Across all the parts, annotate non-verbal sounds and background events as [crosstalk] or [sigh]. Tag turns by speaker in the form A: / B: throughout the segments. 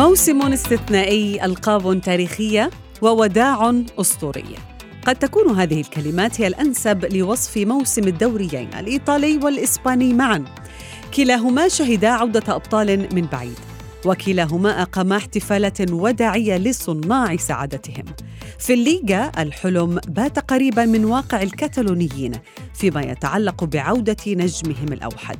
A: موسم استثنائي ألقاب تاريخية ووداع أسطوري. قد تكون هذه الكلمات هي الأنسب لوصف موسم الدوريين الإيطالي والإسباني معا. كلاهما شهدا عودة أبطال من بعيد وكلاهما أقاما احتفالات وداعية لصناع سعادتهم. في الليغا الحلم بات قريبا من واقع الكتالونيين فيما يتعلق بعودة نجمهم الأوحد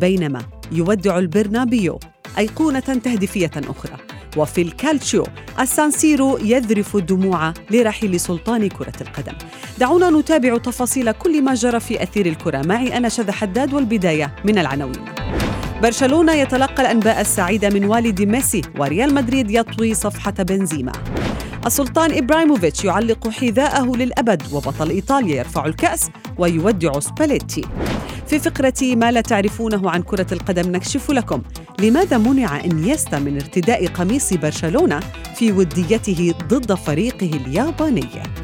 A: بينما يودع البرنابيو. أيقونة تهديفية أخرى. وفي الكالتشيو السانسيرو يذرف الدموع لرحيل سلطان كرة القدم. دعونا نتابع تفاصيل كل ما جرى في أثير الكرة. معي أنا شذى حداد والبداية من العناوين. برشلونة يتلقى الأنباء السعيدة من والد ميسي وريال مدريد يطوي صفحة بنزيما. السلطان إبراهيموفيتش يعلق حذاءه للأبد وبطل إيطاليا يرفع الكأس ويودع سباليتي. في فقرة ما لا تعرفونه عن كرة القدم نكشف لكم. لماذا منع إنيستا من ارتداء قميص برشلونة في وديته ضد فريقه الياباني؟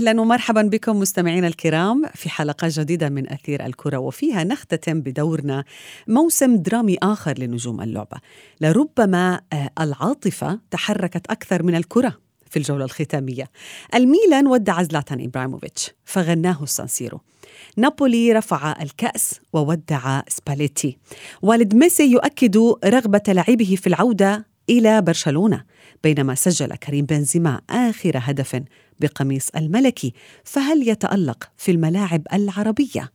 A: أهلا ومرحبا بكم مستمعينا الكرام في حلقة جديدة من أثير الكرة وفيها نختتم بدورنا موسم درامي آخر لنجوم اللعبة. لربما آه، العاطفة تحركت أكثر من الكرة في الجولة الختامية. الميلان ودع زلاتان إبراهيموفيتش فغناه السانسيرو. نابولي رفع الكأس وودع سباليتي. والد ميسي يؤكد رغبة لاعبه في العودة إلى برشلونة بينما سجل كريم بنزيما آخر هدف بقميص الملكي فهل يتألق في الملاعب العربية؟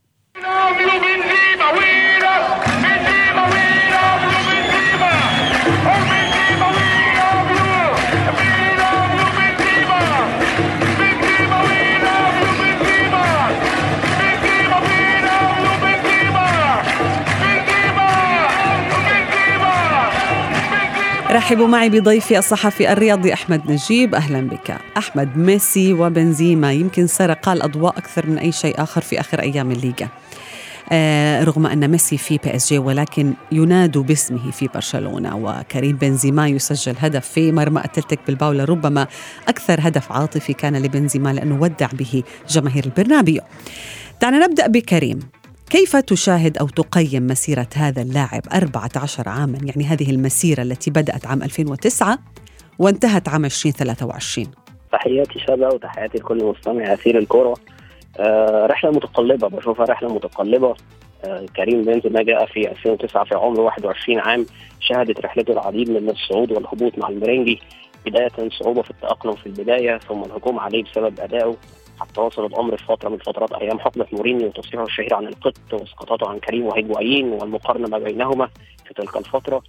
A: رحبوا معي بضيفي الصحفي الرياضي أحمد نجيب. أهلا بك. أحمد ميسي وبنزيما يمكن سرقا الأضواء أكثر من أي شيء آخر في آخر أيام الليغا. آه رغم أن ميسي في PSG ولكن ينادوا باسمه في برشلونة. وكريم بنزيما يسجل هدف في مرمى أتلتيك بلباو ربما أكثر هدف عاطفي كان لبنزيما لأنه ودع به جماهير البرنابيو. دعنا نبدأ بكريم. كيف تشاهد أو تقيم مسيرة هذا اللاعب 14 عاما؟ يعني هذه المسيرة التي بدأت عام 2009 وانتهت عام 2023
B: تحياتي شباب وتحياتي لكل مستمع أثير الكرة. آه رحلة متقلبة بشوفها رحلة متقلبة. آه كريم بنزيما جاء في 2009 في عمر 21 عام شهدت رحلته العديد من الصعود والهبوط مع المرنجي بداية صعوبة في التأقلم في البداية ثم الهجوم عليه بسبب أدائه. حتى وصل الأمر في فترة من فترات أيام حقبه مورينيو وتصريحه الشهير عن القط واسقاطاته عن كريم وهيجوايين والمقارنة ما بينهما في تلك الفترة.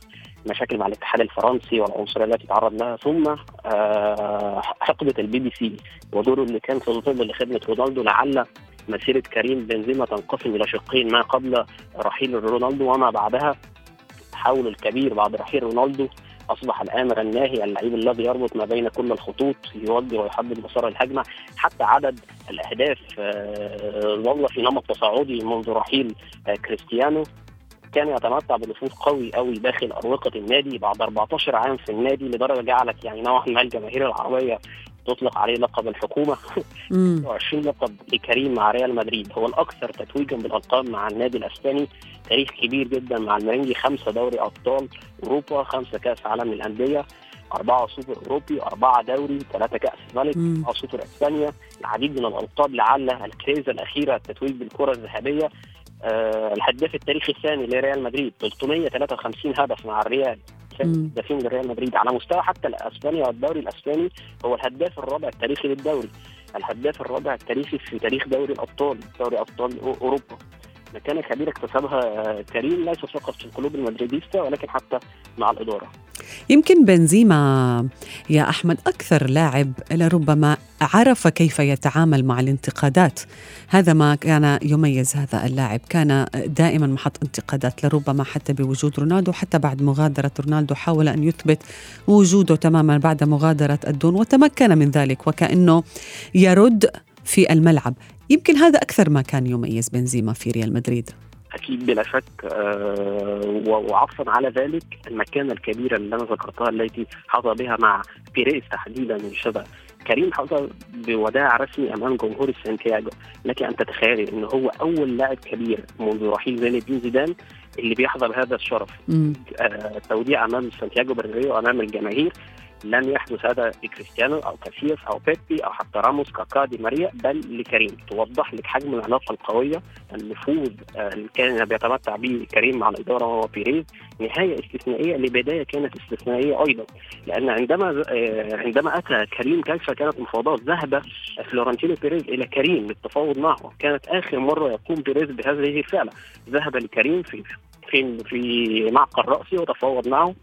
B: مشاكل مع الاتحاد الفرنسي والعنصرية التي تعرض لها ثم آه، حقبة البي بي سي ودوره اللي كان في ظل لخدمة رونالدو لعل مسيرة كريم بنزيما تنقسم إلى شقين. ما قبل رحيل رونالدو وما بعدها التحول الكبير بعد رحيل رونالدو أصبح الامر الناهي اللعيب الذي يربط ما بين كل الخطوط يوجه ويحدد مسار الهجمة حتى عدد الأهداف آه، ظل في نمط تصاعدي منذ رحيل آه، كريستيانو. كان يتمتع بنفوذ قوي قوي داخل أروقة النادي بعد 14 عام في النادي لدرجة جعلت يعني نوعا ما الجماهير العربية تطلق عليه لقب الحكومة. 20 [laughs] لقب لكريم مع ريال مدريد. هو الأكثر تتويجا بالألقاب مع النادي الأسباني. تاريخ كبير جدا مع الميرينغي. خمسة دوري أبطال أوروبا خمسة كأس عالم للأندية أربعة سوبر أوروبي أربعة دوري ثلاثة كأس الملك أربعة سوبر إسبانيا. العديد من الألقاب لعل الكريزة الأخيرة التتويج بالكرة الذهبية. أه الهداف التاريخي الثاني لريال مدريد. 353 هدف مع الريال. هدافين لريال مدريد على مستوى حتى الأسبانيا والدوري الأسباني هو الهداف الرابع التاريخي للدوري الهداف الرابع التاريخي في تاريخ دوري الأبطال دوري أبطال أوروبا. مكانه كبيره اكتسبها كريم ليس فقط في القلوب المدريديستا ولكن حتى مع الإدارة.
A: يمكن بنزيما يا أحمد أكثر لاعب لربما عرف كيف يتعامل مع الانتقادات. هذا ما كان يميز هذا اللاعب. كان دائما محط انتقادات لربما حتى بوجود رونالدو حتى بعد مغادرة رونالدو حاول أن يثبت وجوده تماما بعد مغادرة الدون وتمكن من ذلك وكأنه يرد في الملعب. يمكن هذا أكثر ما كان يميز بنزيما في ريال مدريد.
B: أكيد بلا شك آه وعطفا على ذلك المكانة الكبيرة اللي أنا ذكرتها التي حظى بها مع بيريز تحديدا وشبه كريم حظى بوداع رسمي أمام جمهور سانتياغو. لك أن تتخيلي إن هو أول لاعب كبير منذ رحيل زين الدين زيدان اللي بيحظى بهذا الشرف. آه توديع أمام سانتياغو برنابيو أمام الجماهير. لن يحدث هذا لكريستيانو أو كاسياس أو بيبي أو حتى راموس كاكا دي ماريا بل لكريم. توضح لك حجم العلاقه القوية النفوذ آه، اللي كان بيتمتع به كريم مع الاداره وهو بيريز نهاية استثنائية لبداية كانت استثنائية أيضا. لأن عندما آه، عندما أتى كريم كيف كانت مفاوضات ذهب فلورنتينو بيريز إلى كريم للتفاوض معه. كانت آخر مرة يقوم بيريز بهذه الفعلة. ذهب لكريم في في في معقل رأسه وتفاوض معه.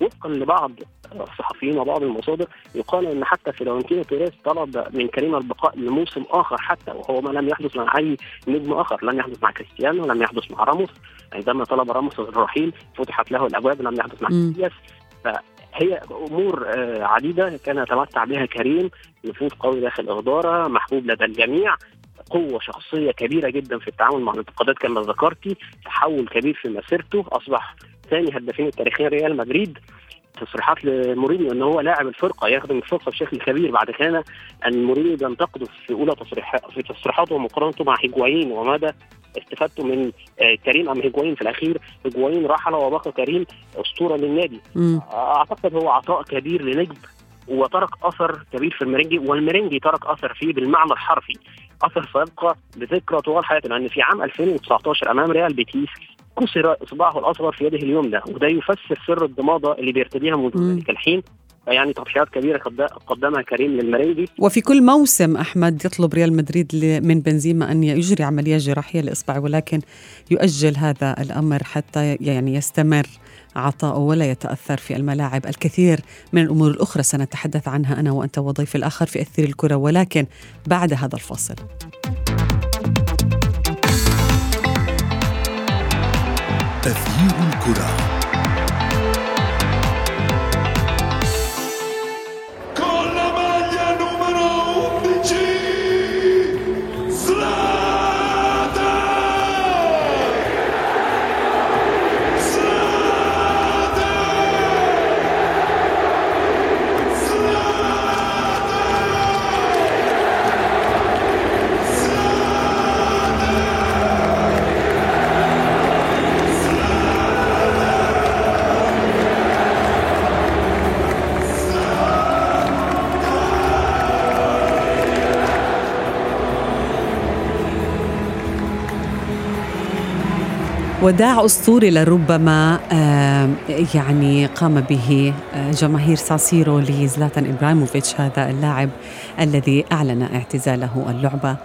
B: وفقا لبعض الصحفيين وبعض المصادر يقال إن حتى فلورنتينو بيريز طلب من كريم البقاء لموسم آخر حتى وهو ما لم يحدث مع أي نجم آخر لم يحدث مع كريستيانو لم يحدث مع راموس. عندما طلب راموس الرحيل فتحت له الأبواب لم يحدث مع كاسياس فهي أمور آه، عديدة كان يتمتع بها كريم نفوذ قوي داخل الاداره محبوب لدى الجميع قوة شخصية كبيرة جدا في التعامل مع الانتقادات كما ذكرتي تحول كبير في مسيرته أصبح ثاني هدافين التاريخيين ريال مدريد. تصريحات لمورينيو إن هو لاعب الفرقة يخدم الفرقة بشكل كبير. بعد كان إن مورينيو بينتقده في أولى تصريحات في تصريحاته ومقارنته مع هيجوايين ومدى استفادته من آه، كريم أم هيجوايين في الأخير؟ هيجوايين رحل وبقى كريم أسطورة للنادي. أعتقد هو عطاء كبير لنجم وترك أثر كبير في المرنجي والمرنجي ترك أثر فيه بالمعنى الحرفي. أثر سيبقى بذكرى طوال حياته لأن في عام 2019 أمام ريال بيتيس كسر اصبعه الأصغر في يده اليمنى وده يفسر سر الضمادة اللي بيرتديها منذ ذلك الحين. يعني تضحيات كبيرة قدمها كريم للمريدي
A: وفي كل موسم أحمد يطلب ريال مدريد من بنزيما أن يجري عملية جراحية لإصبعه ولكن يؤجل هذا الأمر حتى يعني يستمر عطاؤه ولا يتأثر في الملاعب الكثير من الأمور الأخرى. سنتحدث عنها أنا وأنت وضيف الآخر في أثير الكرة ولكن بعد هذا الفاصل.
C: تغيير الكرة.
A: وداع أسطوري لربما يعني قام به آه، جماهير ساسيرو لزلاتان إبراهيموفيتش هذا اللاعب الذي أعلن اعتزاله اللعبة.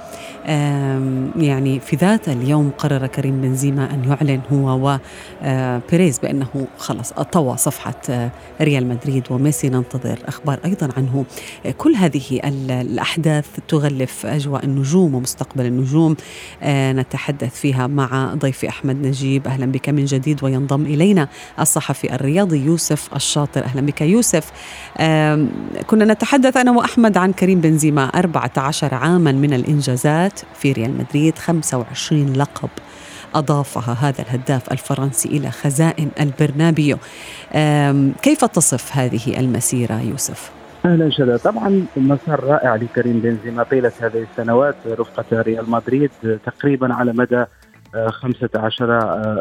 A: يعني في ذات اليوم قرر كريم بنزيما أن يعلن هو وبيريز بأنه خلص طوى صفحة آه، ريال مدريد وميسي. ننتظر أخبار أيضا عنه. كل هذه الأحداث تغلف أجواء النجوم ومستقبل النجوم. آه، نتحدث فيها مع ضيفي أحمد نجيب. أهلا بك من جديد وينضم إلينا الصحفي الرياضي يوسف الشاطر. أهلا بك يوسف. كنا نتحدث أنا وأحمد عن كريم بنزيما 14 عاما من الإنجازات. في ريال مدريد. 25 لقب أضافها هذا الهداف الفرنسي إلى خزائن البرنابيو. كيف تصف هذه المسيرة يوسف؟
D: أهلا شذا طبعا مسار رائع لكريم بنزيما طيلة هذه السنوات رفقة ريال مدريد تقريبا على مدى 15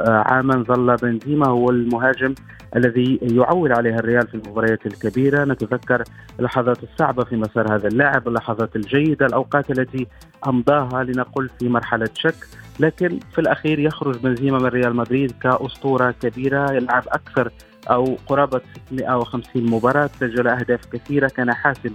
D: عاما ظل بنزيما هو المهاجم الذي يعول عليها الريال في المباريات الكبيرة. نتذكر اللحظات الصعبة في مسار هذا اللاعب اللحظات الجيدة الأوقات التي أمضاها لنقل في مرحلة شك. لكن في الأخير يخرج بنزيما من ريال مدريد كأسطورة كبيرة يلعب أكثر أو قرابة 650 مباراة سجل أهداف كثيرة كان حاسم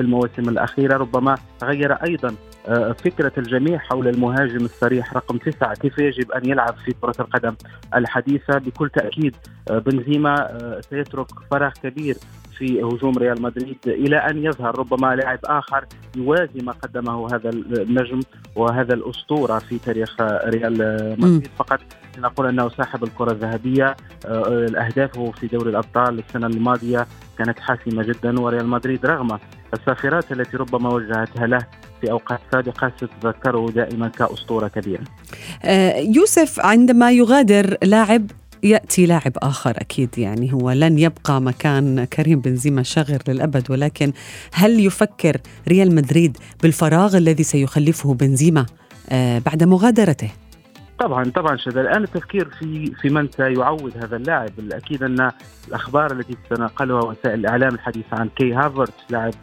D: في المواسم الأخيرة ربما غير أيضا آه، فكرة الجميع حول المهاجم الصريح رقم تسعة. كيف يجب أن يلعب في كرة القدم الحديثة؟ بكل تأكيد آه، بنزيما آه، سيترك فراغ كبير في هجوم ريال مدريد إلى أن يظهر ربما لاعب آخر يوازي ما قدمه هذا النجم وهذا الأسطورة في تاريخ ريال مدريد. فقط نقول أنه صاحب الكرة الذهبية أهدافه في دوري الأبطال السنة الماضية كانت حاسمة جدا وريال مدريد رغم السافرات التي ربما وجهتها له في أوقات سابقة ستتذكره دائما كأسطورة كبيرة.
A: آه، يوسف عندما يغادر لاعب يأتي لاعب آخر أكيد يعني هو لن يبقى مكان كريم بنزيما شاغر للأبد ولكن هل يفكر ريال مدريد بالفراغ الذي سيخلفه بنزيما آه، بعد مغادرته؟
D: طبعا طبعا شذا الآن التفكير في في من سيعوض هذا اللاعب الأكيد أن الأخبار التي تتناقلها وسائل الإعلام الحديث عن كاي هافرتز لاعب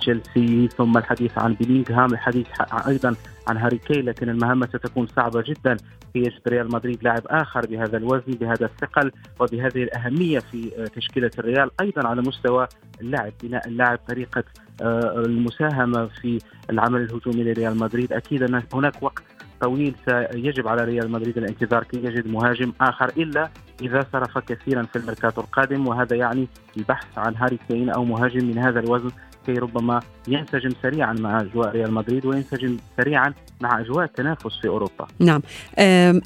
D: تشيلسي ثم الحديث عن بيلينغهام الحديث أيضا عن هاري كين لكن المهمة ستكون صعبة جدا في أن يجد ريال مدريد لاعب آخر بهذا الوزن بهذا الثقل وبهذه الأهمية في آه، تشكيلة الريال أيضا على مستوى اللاعب بناء اللاعب طريقة آه، المساهمة في العمل الهجومي لريال مدريد. أكيد أن هناك وقت طويل سيجب على ريال مدريد الانتظار كي يجد مهاجم آخر إلا إذا صرف كثيرا في الميركاتو القادم وهذا يعني البحث عن هاري كين أو مهاجم من هذا الوزن كي ربما ينسجم سريعا مع أجواء ريال مدريد وينسجم سريعا مع أجواء التنافس في أوروبا.
A: نعم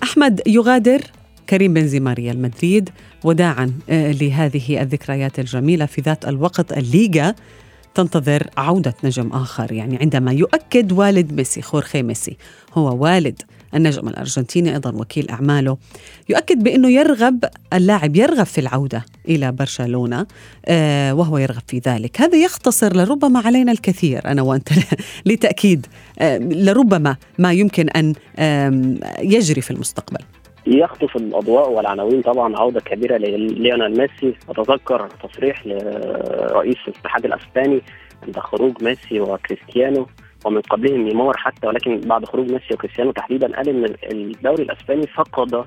A: أحمد يغادر كريم بنزيما ريال مدريد وداعا آه، لهذه الذكريات الجميلة في ذات الوقت الليغا تنتظر عودة نجم آخر يعني عندما يؤكد والد ميسي خورخي ميسي هو والد النجم الأرجنتيني أيضا وكيل أعماله. يؤكد بأنه يرغب اللاعب يرغب في العودة إلى برشلونة آه وهو يرغب في ذلك. هذا يختصر لربما علينا الكثير أنا وأنت [laughs] لتأكيد آه لربما ما يمكن أن يجري في المستقبل.
B: يخطف الأضواء والعناوين طبعا عودة كبيرة لليونيل ميسي. أتذكر تصريح لرئيس الاتحاد الأسباني عند خروج ميسي وكريستيانو. ومن قبلهم نيمار حتى ولكن بعد خروج ميسي وكريستيانو تحديدا قال إن الدوري الأسباني فقد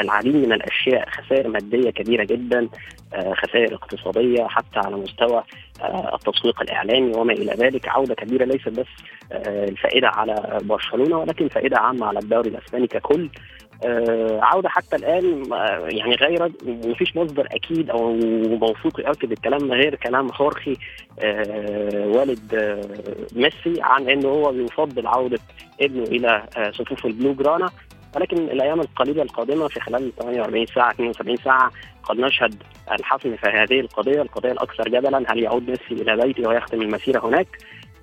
B: العديد من الأشياء خسائر مادية كبيرة جدا آه، خسائر اقتصادية حتى على مستوى آه، التسويق الإعلامي وما إلى ذلك عودة كبيرة ليست بس آه، الفائدة على برشلونة ولكن فائدة عامة على الدوري الأسباني ككل. عودة حتى الآن يعني غير مفيش مصدر أكيد أو موثوق ياكد الكلام غير كلام خورخي والد ميسي عن إنه هو بيفضل عودة ابنه إلى صفوف البلو جرانا ولكن الأيام القليلة القادمة في خلال 48 ساعة 72 ساعة قد نشهد الحسم في هذه القضية، القضية الأكثر جدلا هل يعود ميسي إلى بيته ويختم المسيرة هناك؟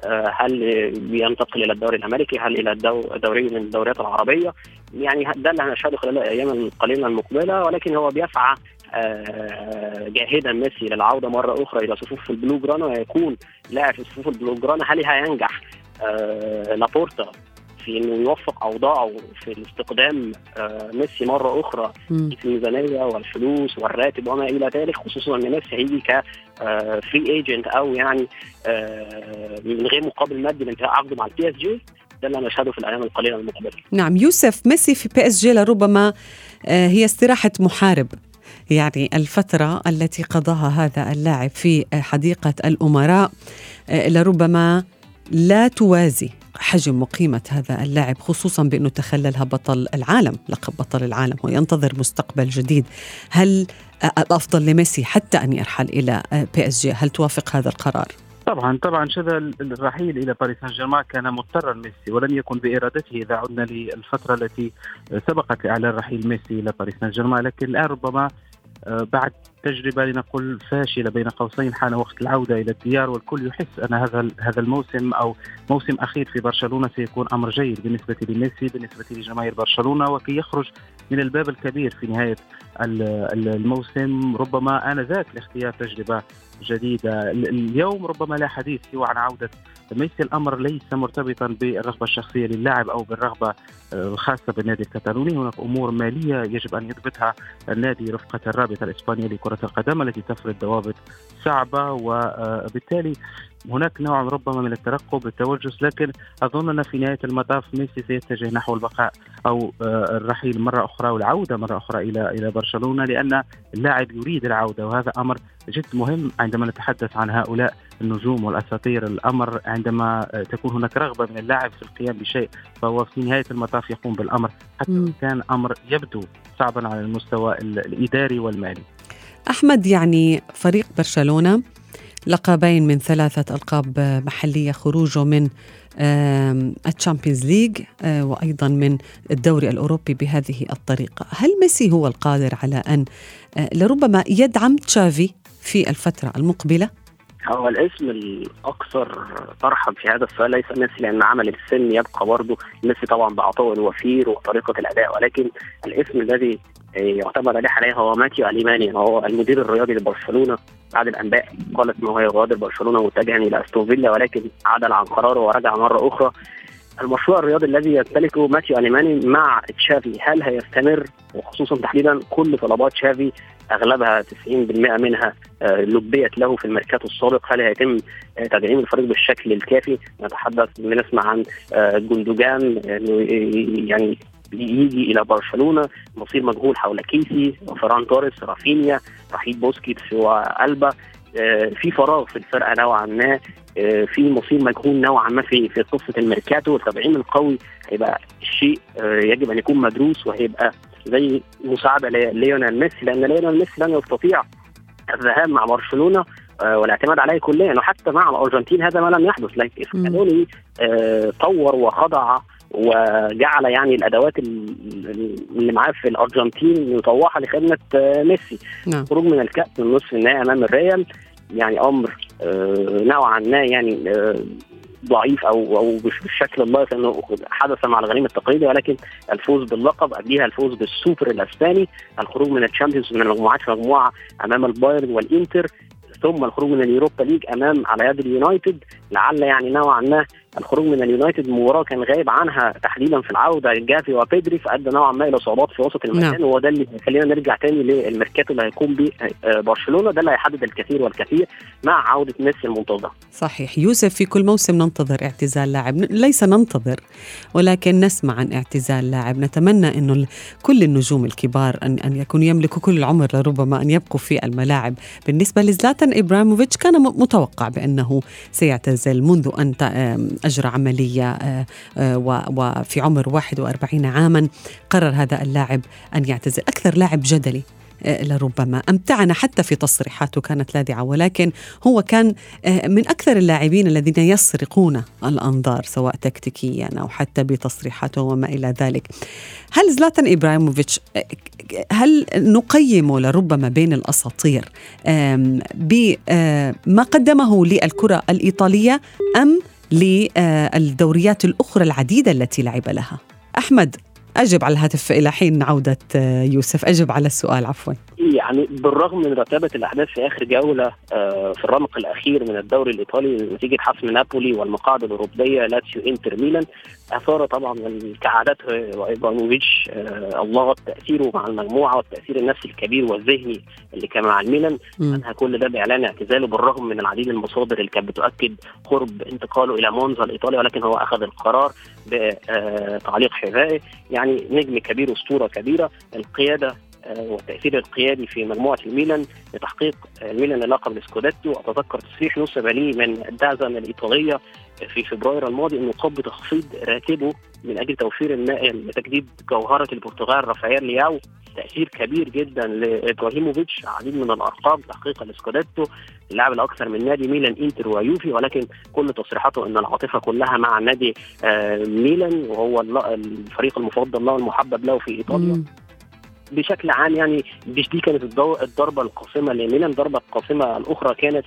B: آه، هل بينتقل إلى الدوري الأمريكي؟ هل إلى دوري من الدوريات العربية؟ يعني ده اللي هنشهده خلال الأيام القليلة المقبلة ولكن هو بيسعى آه، جاهدا ميسي للعودة مرة أخرى إلى صفوف البلو جرانا ويكون لاعب في صفوف البلو جرانا هل هينجح آه، لابورتا في إنه يوفق أوضاعه في استخدام آه، ميسي مرة أخرى في الميزانية والفلوس والراتب وما إلى ذلك خصوصا إن ميسي هيجي ك free agent أو يعني آه، من غير مقابل مادي لانتهاء عقده مع ال PSG ده اللي نشهده في الأيام القليله المقبله.
A: نعم يوسف ميسي في بي اس جي لربما آه، هي استراحة محارب يعني الفترة التي قضاها هذا اللاعب في حديقة الأمراء لربما لا توازي حجم وقيمة هذا اللاعب خصوصا بأنه تخللها بطل العالم لقب بطل العالم وينتظر مستقبل جديد هل الأفضل لميسي حتى أن يرحل إلى PSG هل توافق هذا القرار؟
D: طبعا طبعا شذا الرحيل إلى باريس سان جيرمان كان مضطرا ميسي ولم يكن بإرادته إذا عدنا للفترة التي سبقت لإعلان رحيل ميسي إلى باريس سان جيرمان لكن الآن ربما بعد تجربة لنقل فاشلة بين قوسين حان وقت العودة إلى الديار والكل يحس أن هذا هذا الموسم أو موسم أخير في برشلونة سيكون أمر جيد بالنسبة لميسي بالنسبة لجماهير برشلونة وكي يخرج من الباب الكبير في نهاية الموسم. ربما آنذاك لاختيار تجربة جديدة. اليوم ربما لا حديث سوى عن عودة ميسي الأمر ليس مرتبطا بالرغبة الشخصية للاعب أو بالرغبة آه، الخاصة بالنادي الكتالوني. هناك أمور مالية يجب أن يضبطها النادي رفقة الرابطة الإسبانية لكرة كرة القدم التي تفرض ضوابط صعبة وبالتالي هناك نوع ربما من الترقب التوجس لكن أظن أن في نهاية المطاف ميسي سيتجه نحو البقاء أو آه، الرحيل مرة أخرى والعوده مرة أخرى إلى إلى برشلونة لأن اللاعب يريد العودة وهذا أمر جد مهم عندما نتحدث عن هؤلاء النجوم والأساطير الأمر عندما تكون هناك رغبة من اللاعب في القيام بشيء فهو في نهاية المطاف يقوم بالأمر حتى كان أمر يبدو صعبا على المستوى الإداري والمالي.
A: أحمد يعني فريق برشلونة لقبين من ثلاثة ألقاب محلية خروجه من ال Champions League آه، وأيضا من الدوري الأوروبي بهذه الطريقة هل ميسي هو القادر على أن آه، لربما يدعم تشافي في الفترة المقبلة؟
B: هو الاسم الأكثر طرحا في هذا السؤال ليس ميسي لأن عمل السن يبقى برضه ميسي طبعا بعطائه الوفير وطريقة الأداء ولكن الاسم الذي يعتبر عليه حاليا هو ماتيو أليماني هو المدير الرياضي لبرشلونة بعد الأنباء قالت انه هو يغادر برشلونة متجها إلى استون فيلا ولكن عدل عن قراره ورجع مرة أخرى. المشروع الرياضي الذي يمتلكه ماتيو أليماني مع تشافي هل هيستمر؟ وخصوصا تحديدا كل طلبات تشافي أغلبها 90% منها آه، لبيت له في الميركاتو السابق. هل هيتم آه، تدعيم الفريق بالشكل الكافي؟ نتحدث بنسمع عن آه، جندوجان يعني يجي إلى برشلونة مصير مجهول حول كيسي وفران توريس رافينيا رحيل بوسكيتس وألبا. آه، في فراغ في الفرقة نوعا ما. آه، في مصير مجهول نوعا ما في في قصة الميركاتو التدعيم القوي. هيبقى شيء آه، يجب أن يكون مدروس وهيبقى زي مساعدة ليونيل ميسي لأن ليونيل ميسي لن يستطيع الذهاب مع برشلونة والاعتماد عليه كليا وحتى مع الأرجنتين هذا ما لم يحدث. لكن طور وخضع وجعل يعني الأدوات اللي معاه في الأرجنتين مطوعه لخدمة آه، ميسي نعم. خروج من الكاس من نصف النهائي أمام الريال يعني أمر آه، نوعا ما يعني آه، ضعيف أو أو بالشكل اللائق انه حدث مع الغريم التقليدي ولكن الفوز باللقب قبلها الفوز بالسوبر الأسباني الخروج من ال Champions من المجموعات في مجموعة أمام البايرن والإنتر ثم الخروج من ال Europa League أمام على يد اليونايتد لعل يعني نوعا ما الخروج من اليونايتد مباراة كان غايب عنها تحديدا في العودة جافي وبيدري فأدى نوعا ما إلى صعوبات في وسط الميدان نعم. وهو ده اللي خلينا نرجع تاني للميركاتو اللي هيكون به آه، برشلونة. ده اللي هيحدد الكثير والكثير مع عودة ميسي المنتظره.
A: صحيح. يوسف في كل موسم ننتظر اعتزال لاعب. ليس ننتظر ولكن نسمع عن اعتزال لاعب. نتمنى انه كل النجوم الكبار ان أن يكونوا يملكوا كل العمر لربما أن يبقوا في الملاعب. بالنسبة لزلاتان إبراهيموفيتش كان متوقع بأنه سيعتزل منذ أن أجرى عملية آه، آه، وفي عمر 41 عاما قرر هذا اللاعب أن يعتزل. أكثر لاعب جدلي آه، لربما أمتعنا حتى في تصريحاته كانت لاذعة ولكن هو كان من أكثر اللاعبين الذين يسرقون الأنظار سواء تكتيكيا أو حتى بتصريحاته وما إلى ذلك. هل زلاتان إبراهيموفيتش هل نقيمه لربما بين الأساطير بما قدمه للكرة الإيطالية أم للدوريات الأخرى العديدة التي لعب لها. أحمد أجب على الهاتف إلى حين عودة يوسف. أجب على السؤال عفوا.
B: يعني بالرغم من رتابة الأحداث في آخر جولة آه، في الرمق الأخير من الدوري الإيطالي نتيجة حسم نابولي والمقاعد الأوروبية لاتسيو إنتر ميلان أثار طبعا كعادته وإبراموفيتش آه، الله تأثيره مع المجموعة والتأثير النفسي الكبير والذهني اللي كان مع الميلان. أنهى كل ده بإعلان اعتزاله بالرغم من العديد المصادر اللي كانت بتؤكد قرب انتقاله إلى مونزا الإيطالي ولكن هو أخذ القرار بتعليق حذائه يعني نجم كبير أسطورة كبيرة القيادة آه، والتاثير القيادي في مجموعة الميلان لتحقيق الميلان لقب السكوديتو أتذكر تصريح نسب لي من الدعزم الإيطالية في فبراير الماضي إنه قام بتخفيض راتبه من أجل توفير المال لتجديد جوهرة البرتغال رافائيل لياو. تأثير كبير جدا لإبراهيموفيتش عديد من الأرقام تحقيق السكوديتو اللاعب الأكثر من نادي ميلان إنتر ويوفي ولكن كل تصريحاته إن العاطفة كلها مع نادي آه، ميلان وهو الفريق المفضل له المحبب له في إيطاليا. بشكل عام يعني مش دي كانت الضربة القاسمة لميلان الضربة القاسمة الأخرى كانت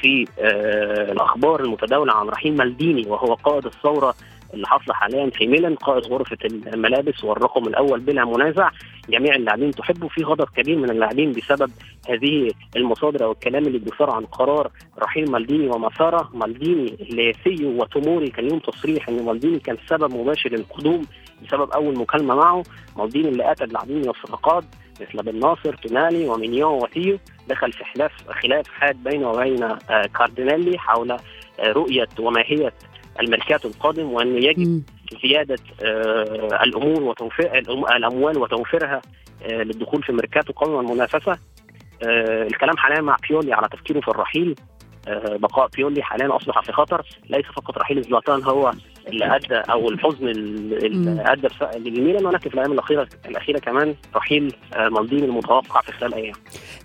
B: في آه الأخبار المتداولة عن رحيم مالديني وهو قائد الثورة اللي حاصله حاليا في ميلان قائد غرفة الملابس والرقم الأول بلا منازع. جميع اللاعبين تحبه. في غضب كبير من اللاعبين بسبب هذه المصادر أو الكلام اللي بيثار عن قرار رحيل مالديني وماسارا. مالديني اللي ثيو وتوموري كان لهم تصريح إن مالديني كان سبب مباشر للقدوم بسبب أول مكالمة معه. مالديني اللي أتى اللاعبين من الصفقات مثل بن ناصر تونالي ومينيون وثيو دخل في خلاف خلاف حاد بينه وبين آه، كاردينالي حول آه، رؤية وماهية الميركاتو القادم وانه يجب. زيادة آه، الأمور وتوفير الأموال وتوفيرها آه، للدخول في ميركاتو القادم والمنافسة آه، الكلام حاليا مع بيولي على تفكيره في الرحيل بقاء بيولي حاليا أصبح في خطر. ليس فقط رحيل زلاتان هو اللي أدى أو الحزن اللي أدى للميلان ولكن في الأيام الاخيره الأخيرة كمان رحيل آه، مالديني المتوقع في خلال أيام.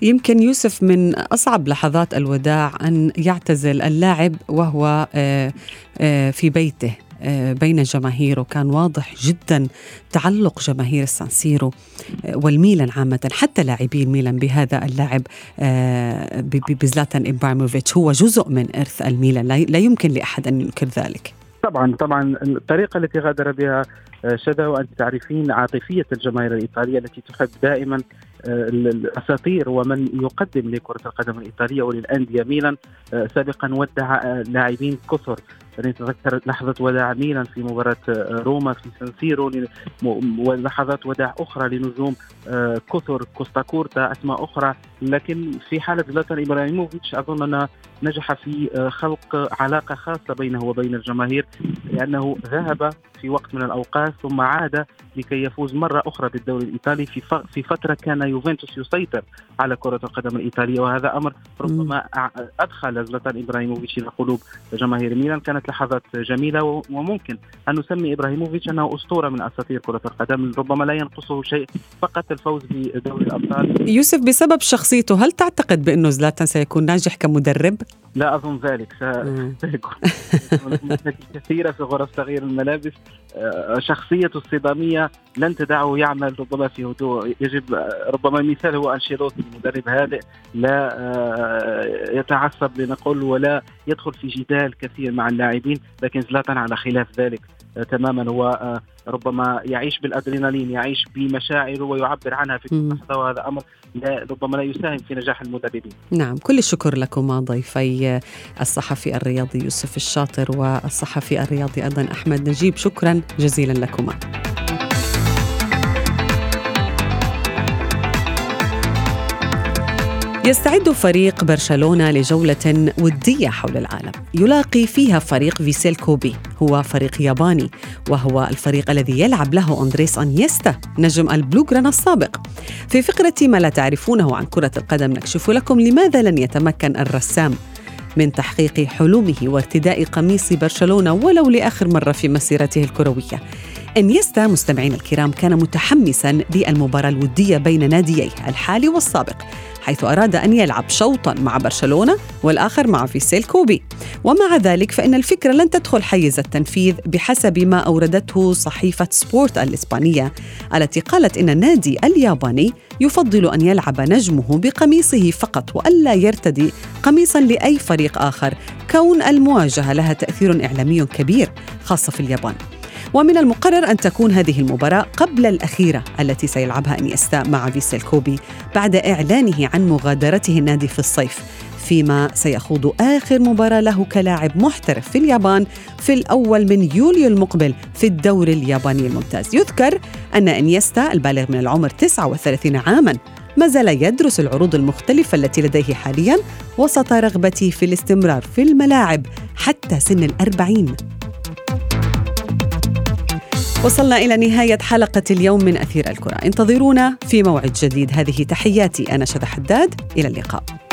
A: يمكن يوسف من أصعب لحظات الوداع أن يعتزل اللاعب وهو آه، آه، في بيته. آه، بين جماهيره. كان واضح جدا تعلق جماهير السانسيرو آه، والميلان عامة حتى لاعبي الميلان بهذا اللاعب آه، بزلاتان إبراهيموفيتش. هو جزء من إرث الميلان. لا يمكن لأحد أن ينكر ذلك.
D: طبعا طبعا الطريقة التي غادر بها آه، شذا وأنت تعرفين عاطفية الجماهير الإيطالية التي تحب دائما آه، ال- الأساطير ومن يقدم لكرة القدم الإيطالية وللأندية ميلان آه، سابقا ودع آه، لاعبين كثر نتذكر لحظة وداع ميلان في مباراة آه، روما في سانسيرو ولحظات وداع أخرى لنجوم آه، كثر كوستا كورتا أسماء أخرى. لكن في حالة زلاتان إبراهيموفيتش أظن أنه نجح في آه، خلق علاقة خاصة بينه وبين الجماهير لأنه ذهب في وقت من الأوقات ثم عاد لكي يفوز مرة أخرى بالدوري الإيطالي في في فترة كان يوفنتوس يسيطر على كرة القدم الإيطالية. وهذا أمر ربما أدخل زلاتان إبراهيموفيتش إلى قلوب جماهير ميلان. كانت لحظات جميلة وممكن أن نسمي إبراهيموفيتش أنه أسطورة من أساطير كرة القدم ربما لا ينقصه شيء فقط الفوز بدوري الأبطال.
A: يوسف بسبب شخصيته هل تعتقد بأنه زلاتان سيكون ناجح كمدرب؟
D: لا أظن ذلك.
A: مم.
D: سيكون. [laughs] كثيرة في غرف تغيير الملابس. آه، شخصيته الصدامية لن تدعه يعمل ربما في هدوء. يجب آه، ربما مثال هو أنشيلوتي مدرب هادئ لا آه، يتعصب لنقول ولا يدخل في جدال كثير مع اللاعبين لكن زلاتان على خلاف ذلك آه، تماما. هو آه، ربما يعيش بالأدرينالين يعيش بمشاعره ويعبر عنها في كل. لحظه وهذا أمر لا ربما لا يساهم في نجاح المدربين.
A: نعم كل الشكر لكما ضيفي الصحفي الرياضي يوسف الشاطر والصحفي الرياضي أيضا أحمد نجيب. شكرا جزيلا لكما. يستعد فريق برشلونة لجولة ودية حول العالم. يلاقي فيها فريق فيسيل كوبي هو فريق ياباني وهو الفريق الذي يلعب له أندريس أنيستا نجم البلوغرانا السابق. في فقرة ما لا تعرفونه عن كرة القدم نكشف لكم لماذا لن يتمكن الرسام من تحقيق حلمه وارتداء قميص برشلونة ولو لآخر مرة في مسيرته الكروية. انيستا مستمعين الكرام كان متحمسا للمباراة الودية بين نادييه الحالي والسابق حيث أراد أن يلعب شوطا مع برشلونة والآخر مع فيسيل كوبي. ومع ذلك فإن الفكرة لن تدخل حيز التنفيذ بحسب ما أوردته صحيفة سبورت الإسبانية التي قالت إن النادي الياباني يفضل أن يلعب نجمه بقميصه فقط وألا يرتدي قميصا لأي فريق آخر كون المواجهة لها تأثير إعلامي كبير خاصة في اليابان. ومن المقرر أن تكون هذه المباراة قبل الأخيرة التي سيلعبها أنيستا مع فيسيل كوبي بعد إعلانه عن مغادرته النادي في الصيف فيما سيخوض آخر مباراة له كلاعب محترف في اليابان في الأول من يوليو المقبل في الدوري الياباني الممتاز. يذكر أن إنيستا البالغ من العمر 39 عاماً ما زال يدرس العروض المختلفة التي لديه حالياً وسط رغبته في الاستمرار في الملاعب حتى سن الأربعين. وصلنا إلى نهاية حلقة اليوم من أثير الكرة. انتظرونا في موعد جديد. هذه تحياتي أنا شذى حداد. إلى اللقاء.